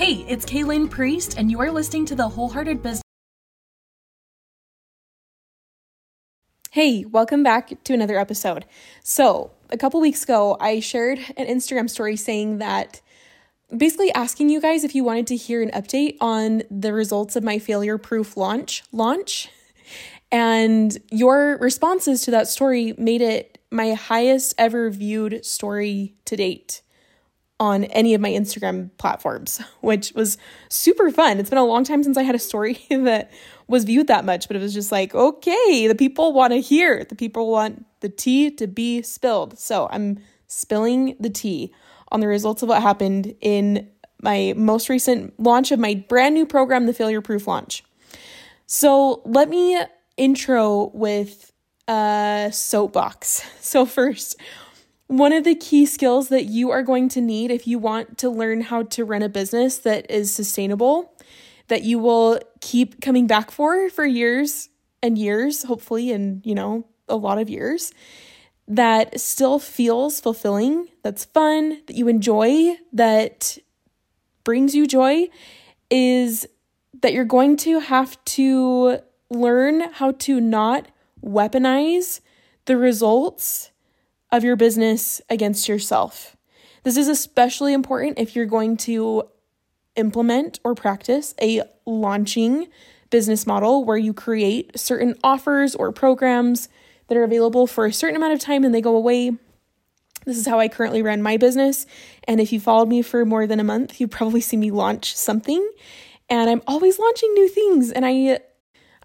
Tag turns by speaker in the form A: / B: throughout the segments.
A: Hey, it's Kaylin Priest, and you are listening to the Wholehearted Business.
B: Hey, welcome back to another episode. So, a couple weeks ago, I shared an Instagram story saying that basically asking you guys if you wanted to hear an update on the results of my failure proof launch launch. And your responses to that story made it my highest ever viewed story to date on any of my Instagram platforms, which was super fun. It's been a long time since I had a story that was viewed that much, but it was just like, okay, the people want to hear, the people want the tea to be spilled. So I'm spilling the tea on the results of what happened in my most recent launch of my brand new program, the Failure Proof Launch. So let me intro with a soapbox. So, first, one of the key skills that you are going to need if you want to learn how to run a business that is sustainable, that you will keep coming back for for years and years, hopefully, and you know, a lot of years, that still feels fulfilling, that's fun, that you enjoy, that brings you joy, is that you're going to have to learn how to not weaponize the results of your business against yourself. This is especially important if you're going to implement or practice a launching business model where you create certain offers or programs that are available for a certain amount of time and they go away. This is how I currently run my business. And if you followed me for more than a month, you've probably seen me launch something. And I'm always launching new things. And I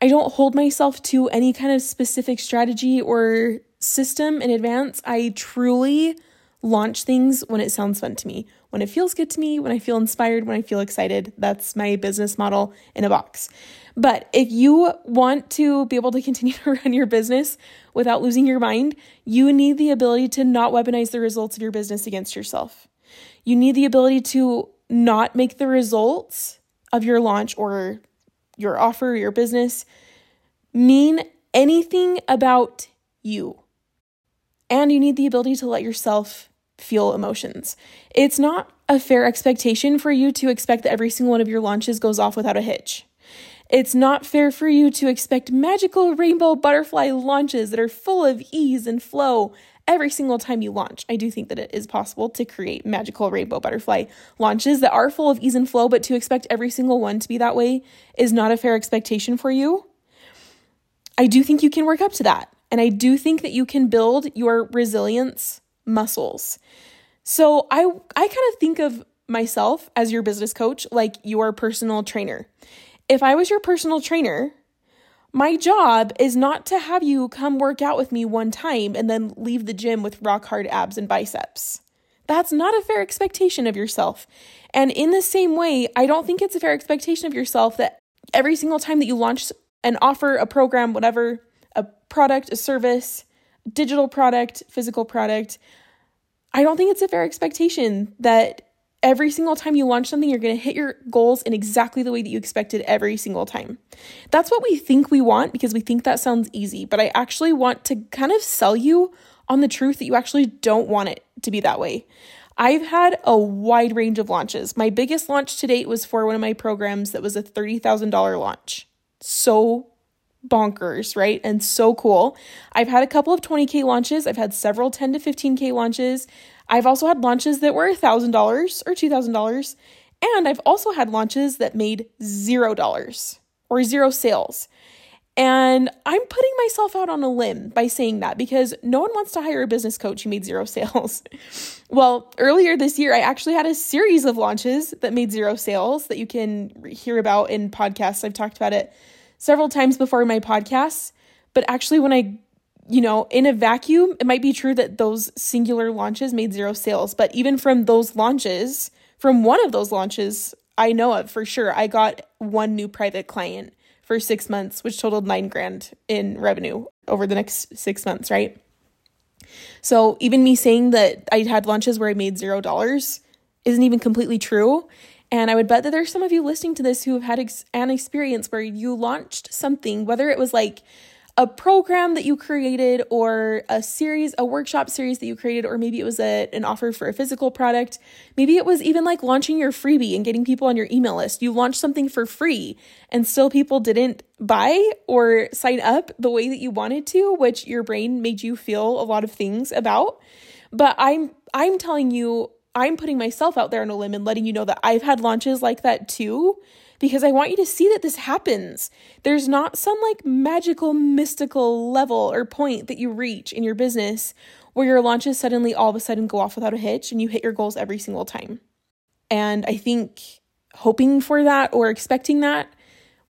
B: I don't hold myself to any kind of specific strategy or system in advance. I truly launch things when it sounds fun to me, when it feels good to me, when I feel inspired, when I feel excited. That's my business model in a box. But if you want to be able to continue to run your business without losing your mind, you need the ability to not weaponize the results of your business against yourself. You need the ability to not make the results of your launch or your offer, or your business mean anything about you. And you need the ability to let yourself feel emotions. It's not a fair expectation for you to expect that every single one of your launches goes off without a hitch. It's not fair for you to expect magical rainbow butterfly launches that are full of ease and flow every single time you launch. I do think that it is possible to create magical rainbow butterfly launches that are full of ease and flow, but to expect every single one to be that way is not a fair expectation for you. I do think you can work up to that. And I do think that you can build your resilience muscles. So I I kind of think of myself as your business coach like your personal trainer. If I was your personal trainer, my job is not to have you come work out with me one time and then leave the gym with rock hard abs and biceps. That's not a fair expectation of yourself. And in the same way, I don't think it's a fair expectation of yourself that every single time that you launch an offer, a program, whatever, a product, a service, digital product, physical product, I don't think it's a fair expectation that every single time you launch something, you're going to hit your goals in exactly the way that you expected every single time. That's what we think we want because we think that sounds easy, but I actually want to kind of sell you on the truth that you actually don't want it to be that way. I've had a wide range of launches. My biggest launch to date was for one of my programs that was a $30,000 launch. So bonkers, right? And so cool. I've had a couple of 20K launches, I've had several 10 to 15K launches. I've also had launches that were $1,000 or $2,000. And I've also had launches that made $0 or zero sales. And I'm putting myself out on a limb by saying that because no one wants to hire a business coach who made zero sales. well, earlier this year, I actually had a series of launches that made zero sales that you can hear about in podcasts. I've talked about it several times before in my podcasts. But actually, when I you know, in a vacuum, it might be true that those singular launches made zero sales, but even from those launches, from one of those launches, I know of for sure, I got one new private client for six months, which totaled nine grand in revenue over the next six months, right? So even me saying that I had launches where I made zero dollars isn't even completely true. And I would bet that there's some of you listening to this who have had ex- an experience where you launched something, whether it was like a program that you created or a series, a workshop series that you created, or maybe it was a, an offer for a physical product. Maybe it was even like launching your freebie and getting people on your email list. You launched something for free and still people didn't buy or sign up the way that you wanted to, which your brain made you feel a lot of things about. But I'm I'm telling you, I'm putting myself out there on a limb and letting you know that I've had launches like that too because I want you to see that this happens. There's not some like magical, mystical level or point that you reach in your business where your launches suddenly all of a sudden go off without a hitch and you hit your goals every single time. And I think hoping for that or expecting that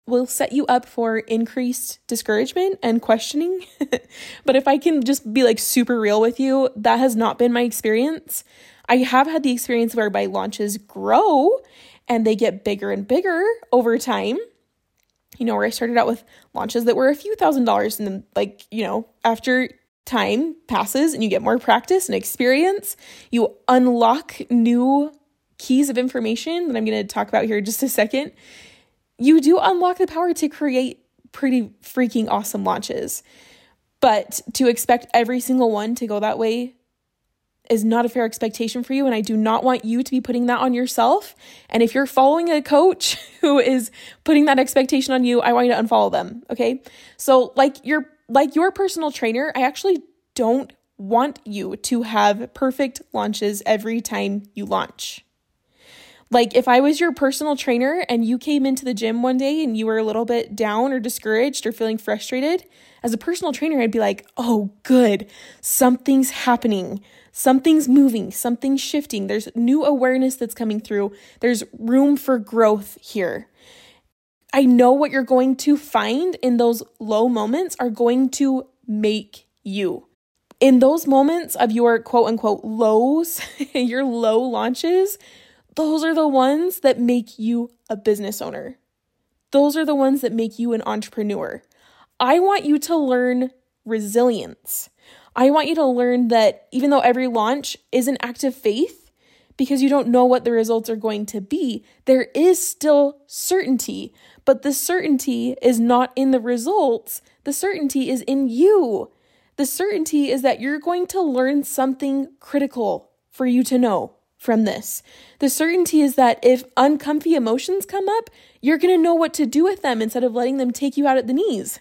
B: will set you up for increased discouragement and questioning. but if I can just be like super real with you, that has not been my experience. I have had the experience where my launches grow and they get bigger and bigger over time. You know, where I started out with launches that were a few thousand dollars, and then, like, you know, after time passes and you get more practice and experience, you unlock new keys of information that I'm going to talk about here in just a second. You do unlock the power to create pretty freaking awesome launches. But to expect every single one to go that way is not a fair expectation for you. And I do not want you to be putting that on yourself. And if you're following a coach who is putting that expectation on you, I want you to unfollow them. Okay. So, like your like your personal trainer, I actually don't want you to have perfect launches every time you launch. Like, if I was your personal trainer and you came into the gym one day and you were a little bit down or discouraged or feeling frustrated, as a personal trainer, I'd be like, oh, good, something's happening. Something's moving, something's shifting. There's new awareness that's coming through. There's room for growth here. I know what you're going to find in those low moments are going to make you. In those moments of your quote unquote lows, your low launches, those are the ones that make you a business owner. Those are the ones that make you an entrepreneur. I want you to learn resilience. I want you to learn that even though every launch is an act of faith, because you don't know what the results are going to be, there is still certainty. But the certainty is not in the results, the certainty is in you. The certainty is that you're going to learn something critical for you to know from this. The certainty is that if uncomfy emotions come up, you're going to know what to do with them instead of letting them take you out at the knees.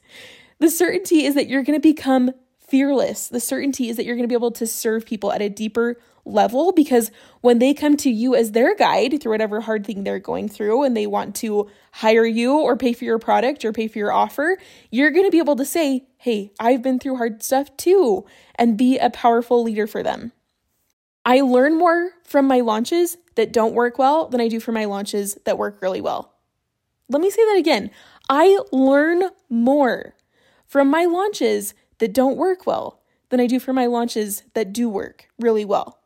B: The certainty is that you're going to become fearless. The certainty is that you're going to be able to serve people at a deeper level because when they come to you as their guide through whatever hard thing they're going through and they want to hire you or pay for your product or pay for your offer, you're going to be able to say, Hey, I've been through hard stuff too, and be a powerful leader for them. I learn more from my launches that don't work well than I do from my launches that work really well. Let me say that again. I learn more from my launches that don't work well than I do for my launches that do work really well.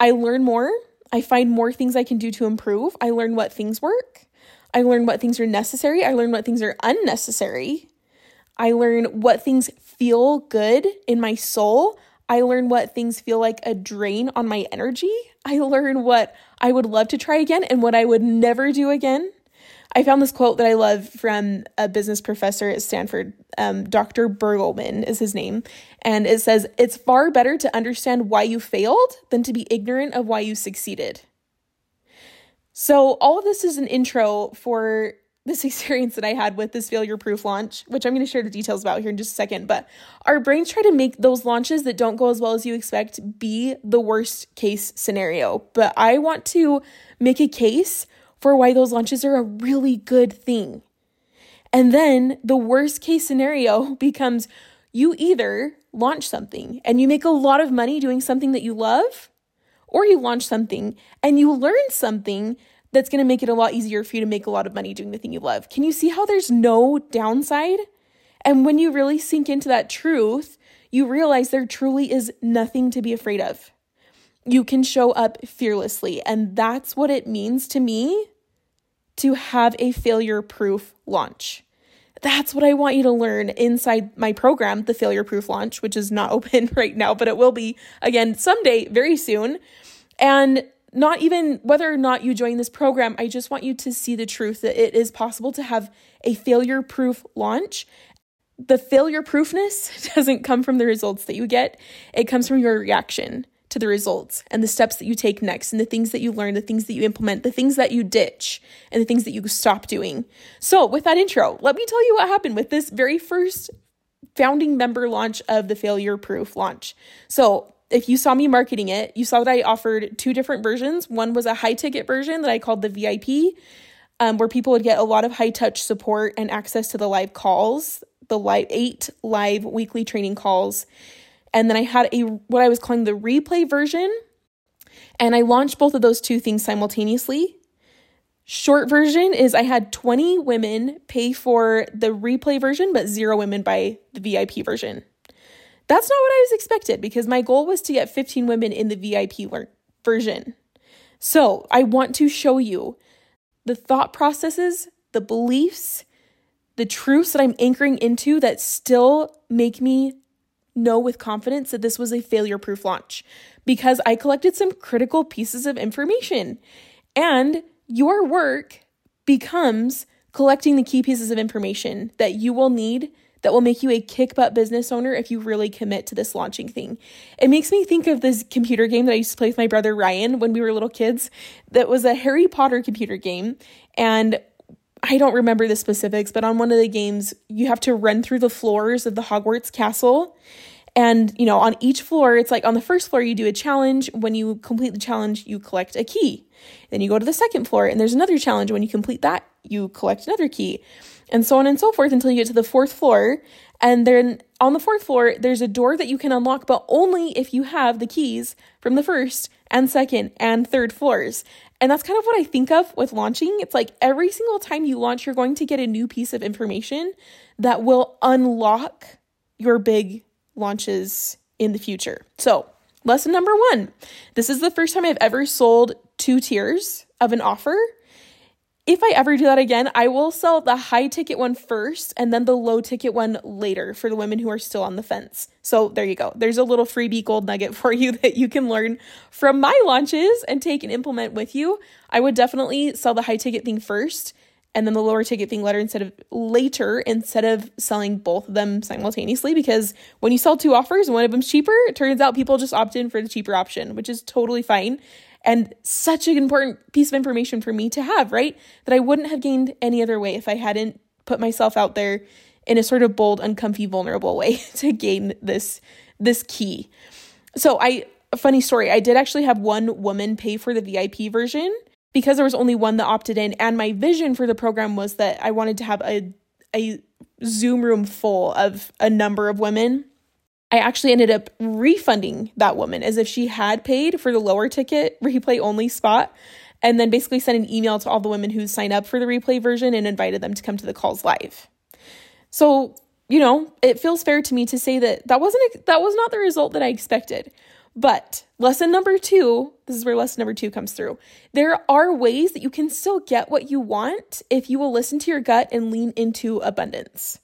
B: I learn more. I find more things I can do to improve. I learn what things work. I learn what things are necessary. I learn what things are unnecessary. I learn what things feel good in my soul. I learn what things feel like a drain on my energy. I learn what I would love to try again and what I would never do again. I found this quote that I love from a business professor at Stanford. Um, Dr. Burgelman is his name. And it says, It's far better to understand why you failed than to be ignorant of why you succeeded. So, all of this is an intro for this experience that I had with this failure proof launch, which I'm going to share the details about here in just a second. But our brains try to make those launches that don't go as well as you expect be the worst case scenario. But I want to make a case for why those launches are a really good thing. And then the worst case scenario becomes you either launch something and you make a lot of money doing something that you love, or you launch something and you learn something that's going to make it a lot easier for you to make a lot of money doing the thing you love. Can you see how there's no downside? And when you really sink into that truth, you realize there truly is nothing to be afraid of. You can show up fearlessly. And that's what it means to me to have a failure proof launch. That's what I want you to learn inside my program, the Failure Proof Launch, which is not open right now, but it will be again someday very soon. And not even whether or not you join this program, I just want you to see the truth that it is possible to have a failure proof launch the failure proofness doesn't come from the results that you get, it comes from your reaction to the results and the steps that you take next and the things that you learn, the things that you implement, the things that you ditch, and the things that you stop doing. So, with that intro, let me tell you what happened with this very first founding member launch of the failure proof launch. So, if you saw me marketing it, you saw that I offered two different versions. One was a high ticket version that I called the VIP, um, where people would get a lot of high touch support and access to the live calls, the live eight live weekly training calls. And then I had a what I was calling the replay version. And I launched both of those two things simultaneously. Short version is I had 20 women pay for the replay version, but zero women buy the VIP version. That's not what I was expected because my goal was to get 15 women in the VIP version. So I want to show you the thought processes, the beliefs, the truths that I'm anchoring into that still make me know with confidence that this was a failure proof launch because I collected some critical pieces of information. And your work becomes collecting the key pieces of information that you will need that will make you a kick butt business owner if you really commit to this launching thing. It makes me think of this computer game that I used to play with my brother Ryan when we were little kids that was a Harry Potter computer game. And I don't remember the specifics, but on one of the games, you have to run through the floors of the Hogwarts castle. And, you know, on each floor, it's like on the first floor, you do a challenge. When you complete the challenge, you collect a key. Then you go to the second floor, and there's another challenge. When you complete that, you collect another key, and so on and so forth until you get to the fourth floor. And then on the fourth floor, there's a door that you can unlock, but only if you have the keys from the first and second and third floors. And that's kind of what I think of with launching. It's like every single time you launch, you're going to get a new piece of information that will unlock your big launches in the future. So, lesson number one this is the first time I've ever sold two tiers of an offer. If I ever do that again, I will sell the high ticket one first and then the low ticket one later for the women who are still on the fence. So there you go. There's a little freebie gold nugget for you that you can learn from my launches and take and implement with you. I would definitely sell the high ticket thing first and then the lower ticket thing later instead of later instead of selling both of them simultaneously because when you sell two offers and one of them's cheaper it turns out people just opt in for the cheaper option which is totally fine and such an important piece of information for me to have right? That i wouldn't have gained any other way if i hadn't put myself out there in a sort of bold uncomfy vulnerable way to gain this this key. So i a funny story i did actually have one woman pay for the vip version. Because there was only one that opted in and my vision for the program was that I wanted to have a a Zoom room full of a number of women. I actually ended up refunding that woman as if she had paid for the lower ticket replay only spot and then basically sent an email to all the women who signed up for the replay version and invited them to come to the calls live. So, you know, it feels fair to me to say that that wasn't that was not the result that I expected. But lesson number two, this is where lesson number two comes through. There are ways that you can still get what you want if you will listen to your gut and lean into abundance.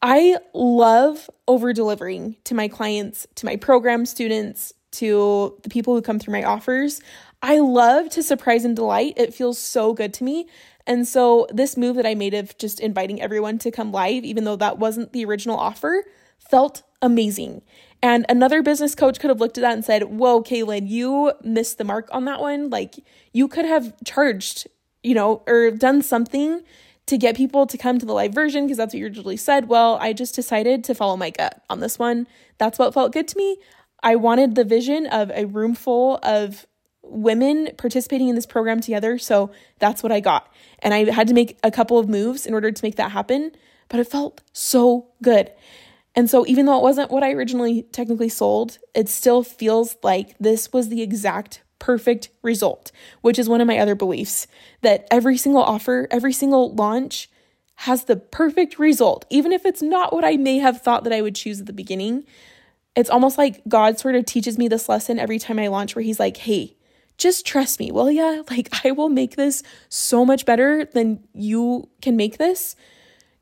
B: I love over delivering to my clients, to my program students, to the people who come through my offers. I love to surprise and delight. It feels so good to me. And so, this move that I made of just inviting everyone to come live, even though that wasn't the original offer, felt amazing. And another business coach could have looked at that and said, Whoa, Kaylin, you missed the mark on that one. Like, you could have charged, you know, or done something to get people to come to the live version because that's what you said. Well, I just decided to follow my gut on this one. That's what felt good to me. I wanted the vision of a room full of women participating in this program together. So that's what I got. And I had to make a couple of moves in order to make that happen, but it felt so good. And so, even though it wasn't what I originally technically sold, it still feels like this was the exact perfect result, which is one of my other beliefs that every single offer, every single launch has the perfect result, even if it's not what I may have thought that I would choose at the beginning. It's almost like God sort of teaches me this lesson every time I launch, where He's like, hey, just trust me, will ya? Like, I will make this so much better than you can make this.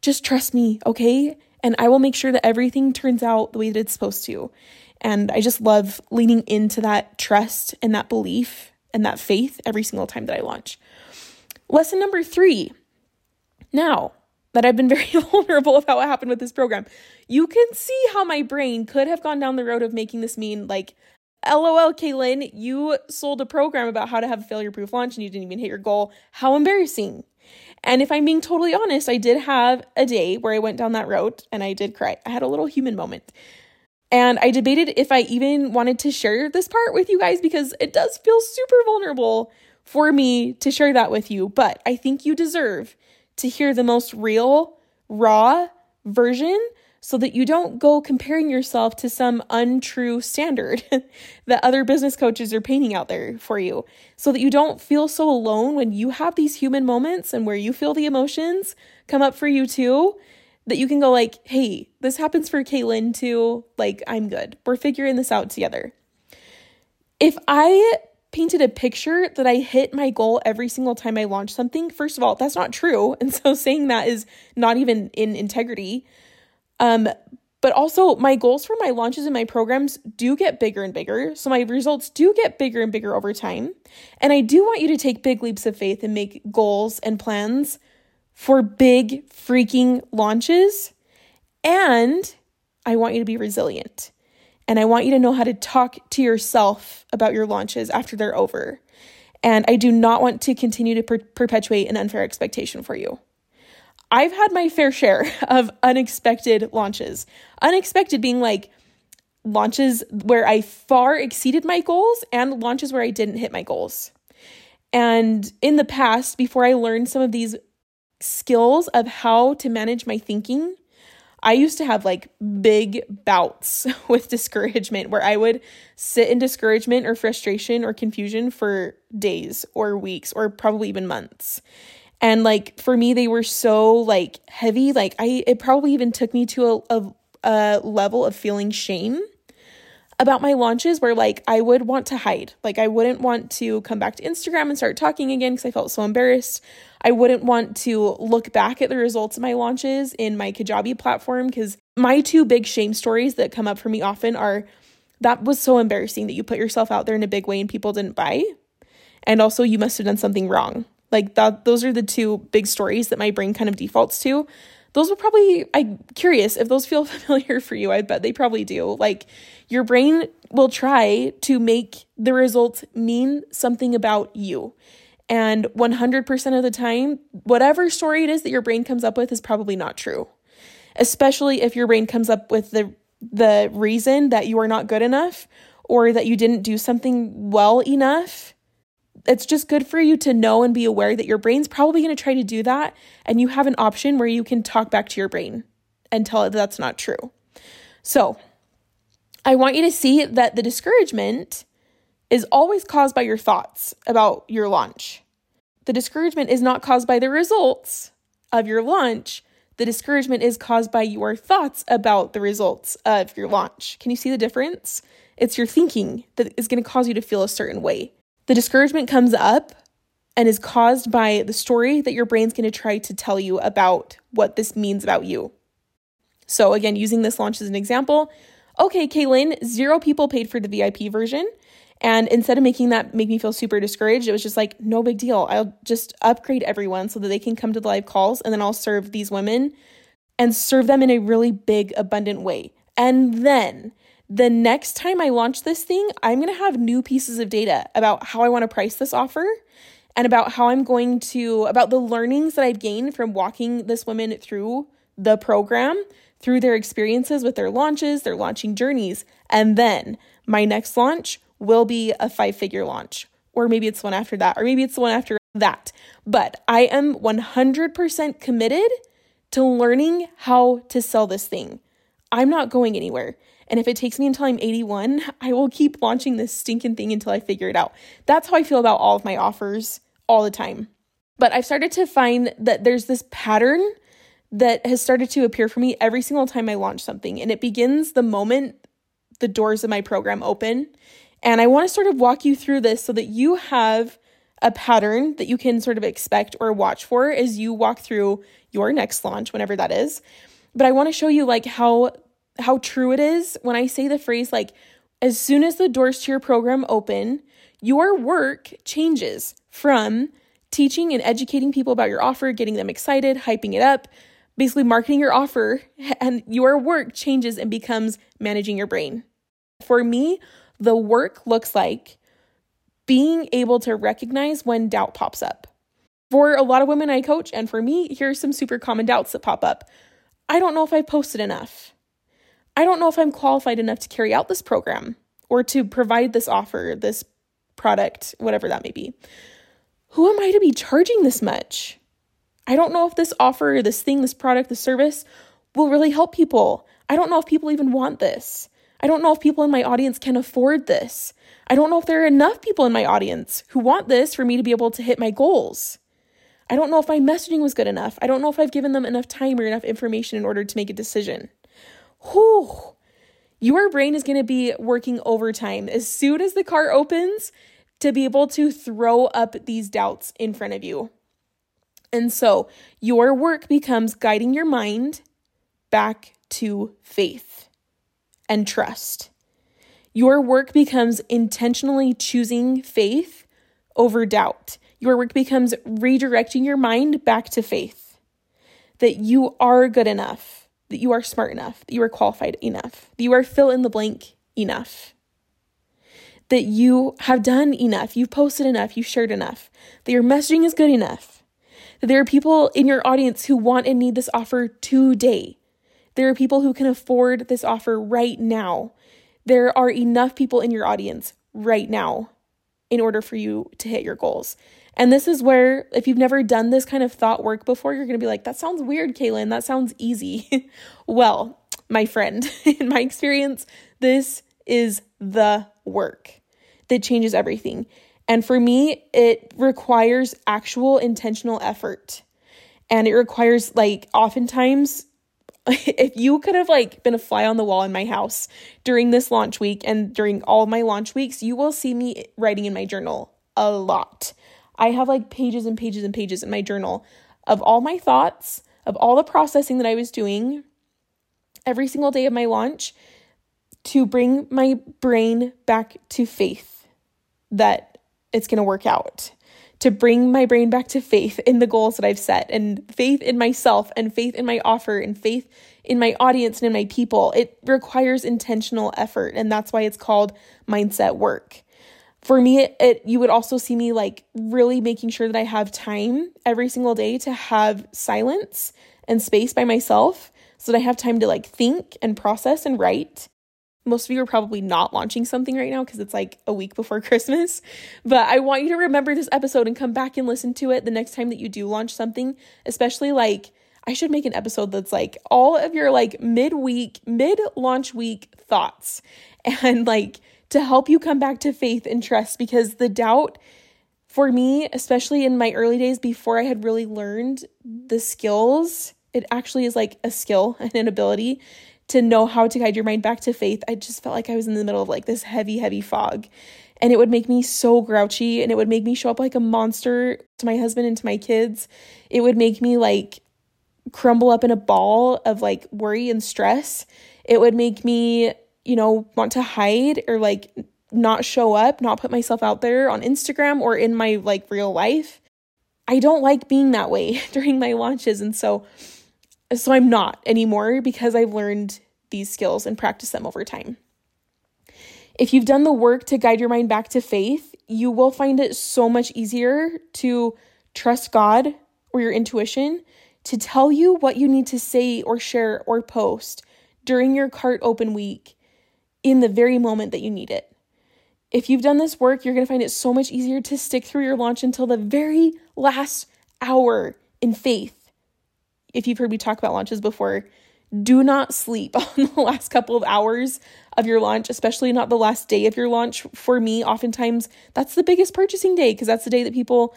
B: Just trust me, okay? and I will make sure that everything turns out the way that it's supposed to. And I just love leaning into that trust and that belief and that faith every single time that I launch. Lesson number three. Now, that I've been very vulnerable about what happened with this program. You can see how my brain could have gone down the road of making this mean like, LOL, Kaylin, you sold a program about how to have a failure proof launch and you didn't even hit your goal. How embarrassing. And if I'm being totally honest, I did have a day where I went down that road and I did cry. I had a little human moment. And I debated if I even wanted to share this part with you guys because it does feel super vulnerable for me to share that with you. But I think you deserve to hear the most real, raw version so that you don't go comparing yourself to some untrue standard that other business coaches are painting out there for you. So that you don't feel so alone when you have these human moments and where you feel the emotions come up for you too. That you can go like, hey, this happens for Kaylin too. Like, I'm good. We're figuring this out together. If I painted a picture that I hit my goal every single time I launch something, first of all, that's not true. And so saying that is not even in integrity. Um, but also, my goals for my launches and my programs do get bigger and bigger. So, my results do get bigger and bigger over time. And I do want you to take big leaps of faith and make goals and plans for big freaking launches. And I want you to be resilient. And I want you to know how to talk to yourself about your launches after they're over. And I do not want to continue to per- perpetuate an unfair expectation for you. I've had my fair share of unexpected launches. Unexpected being like launches where I far exceeded my goals and launches where I didn't hit my goals. And in the past, before I learned some of these skills of how to manage my thinking, I used to have like big bouts with discouragement where I would sit in discouragement or frustration or confusion for days or weeks or probably even months. And like for me, they were so like heavy. Like I, it probably even took me to a, a, a level of feeling shame about my launches where like I would want to hide. Like I wouldn't want to come back to Instagram and start talking again because I felt so embarrassed. I wouldn't want to look back at the results of my launches in my Kajabi platform because my two big shame stories that come up for me often are that was so embarrassing that you put yourself out there in a big way and people didn't buy. And also you must have done something wrong. Like that those are the two big stories that my brain kind of defaults to. Those will probably I'm curious if those feel familiar for you. I bet they probably do. Like your brain will try to make the results mean something about you. And 100% of the time, whatever story it is that your brain comes up with is probably not true. Especially if your brain comes up with the the reason that you are not good enough or that you didn't do something well enough. It's just good for you to know and be aware that your brain's probably going to try to do that and you have an option where you can talk back to your brain and tell it that that's not true. So, I want you to see that the discouragement is always caused by your thoughts about your launch. The discouragement is not caused by the results of your launch. The discouragement is caused by your thoughts about the results of your launch. Can you see the difference? It's your thinking that is going to cause you to feel a certain way. The discouragement comes up and is caused by the story that your brain's going to try to tell you about what this means about you. So, again, using this launch as an example, okay, Kaylin, zero people paid for the VIP version. And instead of making that make me feel super discouraged, it was just like, no big deal. I'll just upgrade everyone so that they can come to the live calls and then I'll serve these women and serve them in a really big, abundant way. And then the next time I launch this thing, I'm going to have new pieces of data about how I want to price this offer and about how I'm going to, about the learnings that I've gained from walking this woman through the program, through their experiences with their launches, their launching journeys. And then my next launch will be a five figure launch, or maybe it's one after that, or maybe it's the one after that. But I am 100% committed to learning how to sell this thing. I'm not going anywhere. And if it takes me until I'm 81, I will keep launching this stinking thing until I figure it out. That's how I feel about all of my offers all the time. But I've started to find that there's this pattern that has started to appear for me every single time I launch something. And it begins the moment the doors of my program open. And I want to sort of walk you through this so that you have a pattern that you can sort of expect or watch for as you walk through your next launch, whenever that is. But I want to show you like how how true it is when I say the phrase like as soon as the doors to your program open, your work changes from teaching and educating people about your offer, getting them excited, hyping it up, basically marketing your offer and your work changes and becomes managing your brain. For me, the work looks like being able to recognize when doubt pops up. For a lot of women I coach, and for me, here's some super common doubts that pop up. I don't know if I posted enough. I don't know if I'm qualified enough to carry out this program or to provide this offer, this product, whatever that may be. Who am I to be charging this much? I don't know if this offer, this thing, this product, this service will really help people. I don't know if people even want this. I don't know if people in my audience can afford this. I don't know if there are enough people in my audience who want this for me to be able to hit my goals. I don't know if my messaging was good enough. I don't know if I've given them enough time or enough information in order to make a decision. Whew. Your brain is going to be working overtime as soon as the cart opens to be able to throw up these doubts in front of you. And so your work becomes guiding your mind back to faith and trust. Your work becomes intentionally choosing faith over doubt. Your work becomes redirecting your mind back to faith that you are good enough, that you are smart enough, that you are qualified enough, that you are fill in the blank enough, that you have done enough, you've posted enough, you've shared enough, that your messaging is good enough, that there are people in your audience who want and need this offer today. There are people who can afford this offer right now. There are enough people in your audience right now in order for you to hit your goals. And this is where, if you've never done this kind of thought work before, you're to be like, that sounds weird, Kaylin. That sounds easy. well, my friend, in my experience, this is the work that changes everything. And for me, it requires actual intentional effort. And it requires, like, oftentimes, if you could have like been a fly on the wall in my house during this launch week and during all my launch weeks, you will see me writing in my journal a lot. I have like pages and pages and pages in my journal of all my thoughts, of all the processing that I was doing every single day of my launch to bring my brain back to faith that it's going to work out. To bring my brain back to faith in the goals that I've set and faith in myself and faith in my offer and faith in my audience and in my people. It requires intentional effort, and that's why it's called mindset work for me it, it, you would also see me like really making sure that i have time every single day to have silence and space by myself so that i have time to like think and process and write most of you are probably not launching something right now because it's like a week before christmas. But i want you to remember this episode and come back and listen to it the next time that you do launch something especially like I should make an episode that's like all of your like mid-week, mid-launch week thoughts and like to help you come back to faith and trust because the doubt for me, especially in my early days before I had really learned the skills, it actually is like a skill and an ability to know how to guide your mind back to faith. I just felt like I was in the middle of like this heavy, heavy fog. And it would make me so grouchy and it would make me show up like a monster to my husband and to my kids. It would make me like crumble up in a ball of like worry and stress. It would make me you know, want to hide or like not show up, not put myself out there on Instagram or in my like real life. I don't like being that way during my launches and so so I'm not anymore because I've learned these skills and practiced them over time. If you've done the work to guide your mind back to faith, you will find it so much easier to trust God or your intuition to tell you what you need to say or share or post during your cart open week in the very moment that you need it. If you've done this work, you're going to find it so much easier to stick through your launch until the very last hour in faith. If you've heard me talk about launches before, do not sleep on the last couple of hours of your launch, especially not the last day of your launch. For me, oftentimes that's the biggest purchasing day because that's the day that people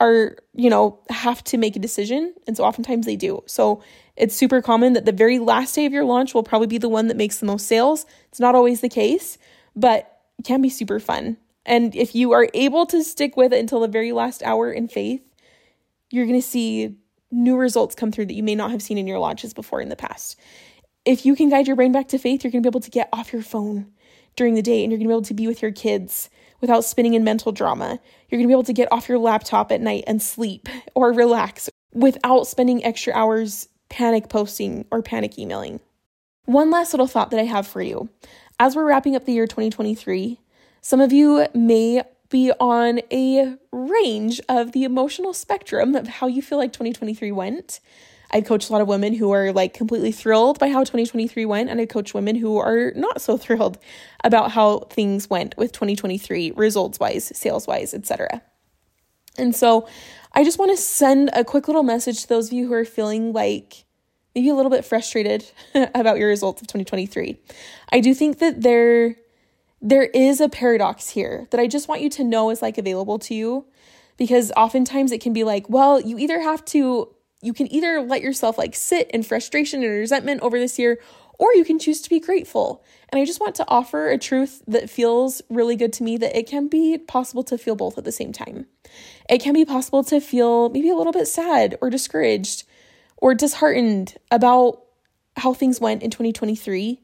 B: are, you know, have to make a decision. And so oftentimes they do. So it's super common that the very last day of your launch will probably be the one that makes the most sales. It's not always the case, but it can be super fun. And if you are able to stick with it until the very last hour in faith, you're going to see new results come through that you may not have seen in your launches before in the past. If you can guide your brain back to faith, you're going to be able to get off your phone during the day and you're going to be able to be with your kids without spinning in mental drama. You're going to be able to get off your laptop at night and sleep or relax without spending extra hours panic posting or panic emailing. One last little thought that I have for you. As we're wrapping up the year 2023, some of you may be on a range of the emotional spectrum of how you feel like 2023 went. I coach a lot of women who are like completely thrilled by how 2023 went, and I coach women who are not so thrilled about how things went with 2023, results wise, sales wise, etc. And so I just want to send a quick little message to those of you who are feeling like maybe a little bit frustrated about your results of 2023. I do think that there there is a paradox here that I just want you to know is like available to you because oftentimes it can be like, well, you either have to you can either let yourself like sit in frustration and resentment over this year or you can choose to be grateful. And I just want to offer a truth that feels really good to me that it can be possible to feel both at the same time. It can be possible to feel maybe a little bit sad or discouraged or disheartened about how things went in 2023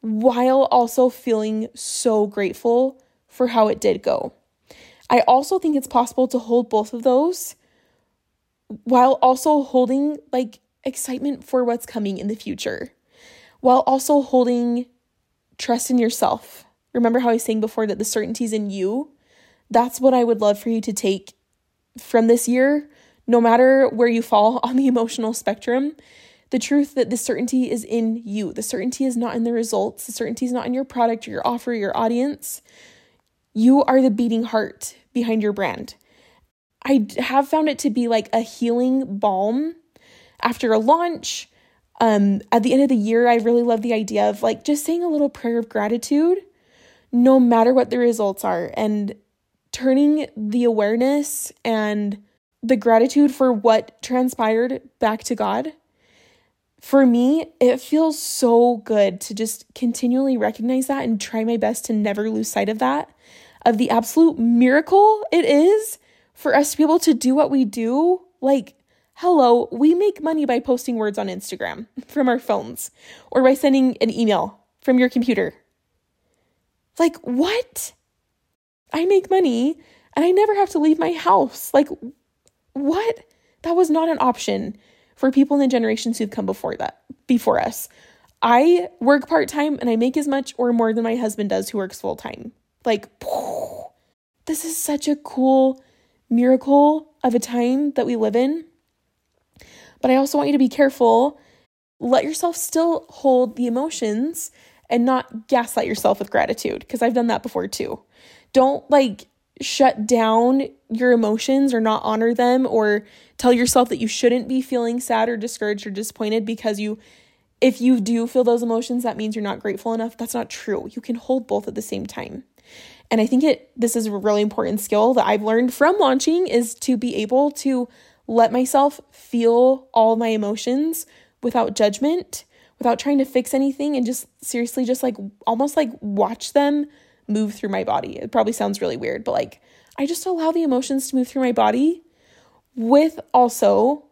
B: while also feeling so grateful for how it did go. I also think it's possible to hold both of those while also holding like excitement for what's coming in the future, while also holding trust in yourself. Remember how I was saying before that the certainty's in you? That's what I would love for you to take from this year, no matter where you fall on the emotional spectrum. The truth that the certainty is in you. The certainty is not in the results. The certainty is not in your product or your offer, or your audience. You are the beating heart behind your brand. I have found it to be like a healing balm after a launch. Um, at the end of the year, I really love the idea of like just saying a little prayer of gratitude, no matter what the results are, and turning the awareness and the gratitude for what transpired back to God. For me, it feels so good to just continually recognize that and try my best to never lose sight of that, of the absolute miracle it is for us to be able to do what we do, like, hello, we make money by posting words on Instagram from our phones or by sending an email from your computer. Like, what? I make money and I never have to leave my house. Like, what? That was not an option for people in the generations who've come before that, before us. I work part time and I make as much or more than my husband does, who works full time. Like, this is such a cool miracle of a time that we live in. But I also want you to be careful. Let yourself still hold the emotions and not gaslight yourself with gratitude because I've done that before too. Don't like shut down your emotions or not honor them or tell yourself that you shouldn't be feeling sad or discouraged or disappointed because you if you do feel those emotions that means you're not grateful enough. That's not true. You can hold both at the same time. And I think it this is a really important skill that I've learned from launching is to be able to let myself feel all my emotions without judgment, without trying to fix anything and just seriously just like almost like watch them move through my body. It probably sounds really weird, but like I just allow the emotions to move through my body with also,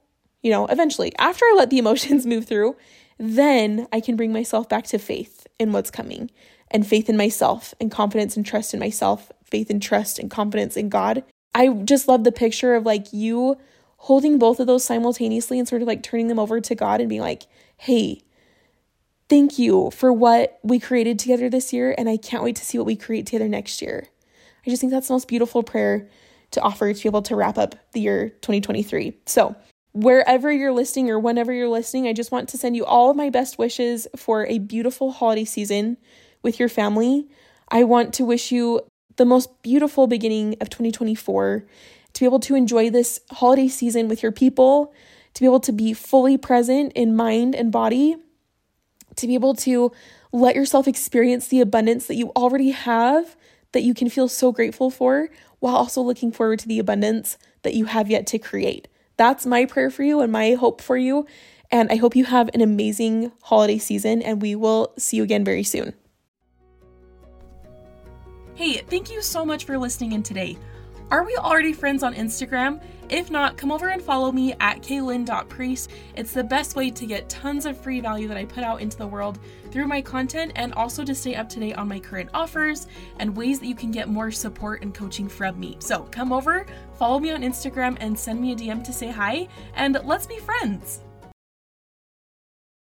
B: you know, eventually after I let the emotions move through, then I can bring myself back to faith in what's coming and faith in myself and confidence and trust in myself, faith and trust and confidence in God. I just love the picture of like you holding both of those simultaneously and sort of like turning them over to God and being like, hey, thank you for what we created together this year. And I can't wait to see what we create together next year. I just think that's the most beautiful prayer to offer to be able to wrap up the year 2023. So, wherever you're listening or whenever you're listening, I just want to send you all of my best wishes for a beautiful holiday season with your family. I want to wish you the most beautiful beginning of 2024 to be able to enjoy this holiday season with your people, to be able to be fully present in mind and body, to be able to let yourself experience the abundance that you already have that you can feel so grateful for while also looking forward to the abundance that you have yet to create. That's my prayer for you and my hope for you. And I hope you have an amazing holiday season, and we will see you again very soon.
A: Hey, thank you so much for listening in today. Are we already friends on Instagram? If not, come over and follow me at kaylin.priest. It's the best way to get tons of free value that I put out into the world through my content and also to stay up to date on my current offers and ways that you can get more support and coaching from me. So come over, follow me on Instagram, and send me a DM to say hi, and let's be friends.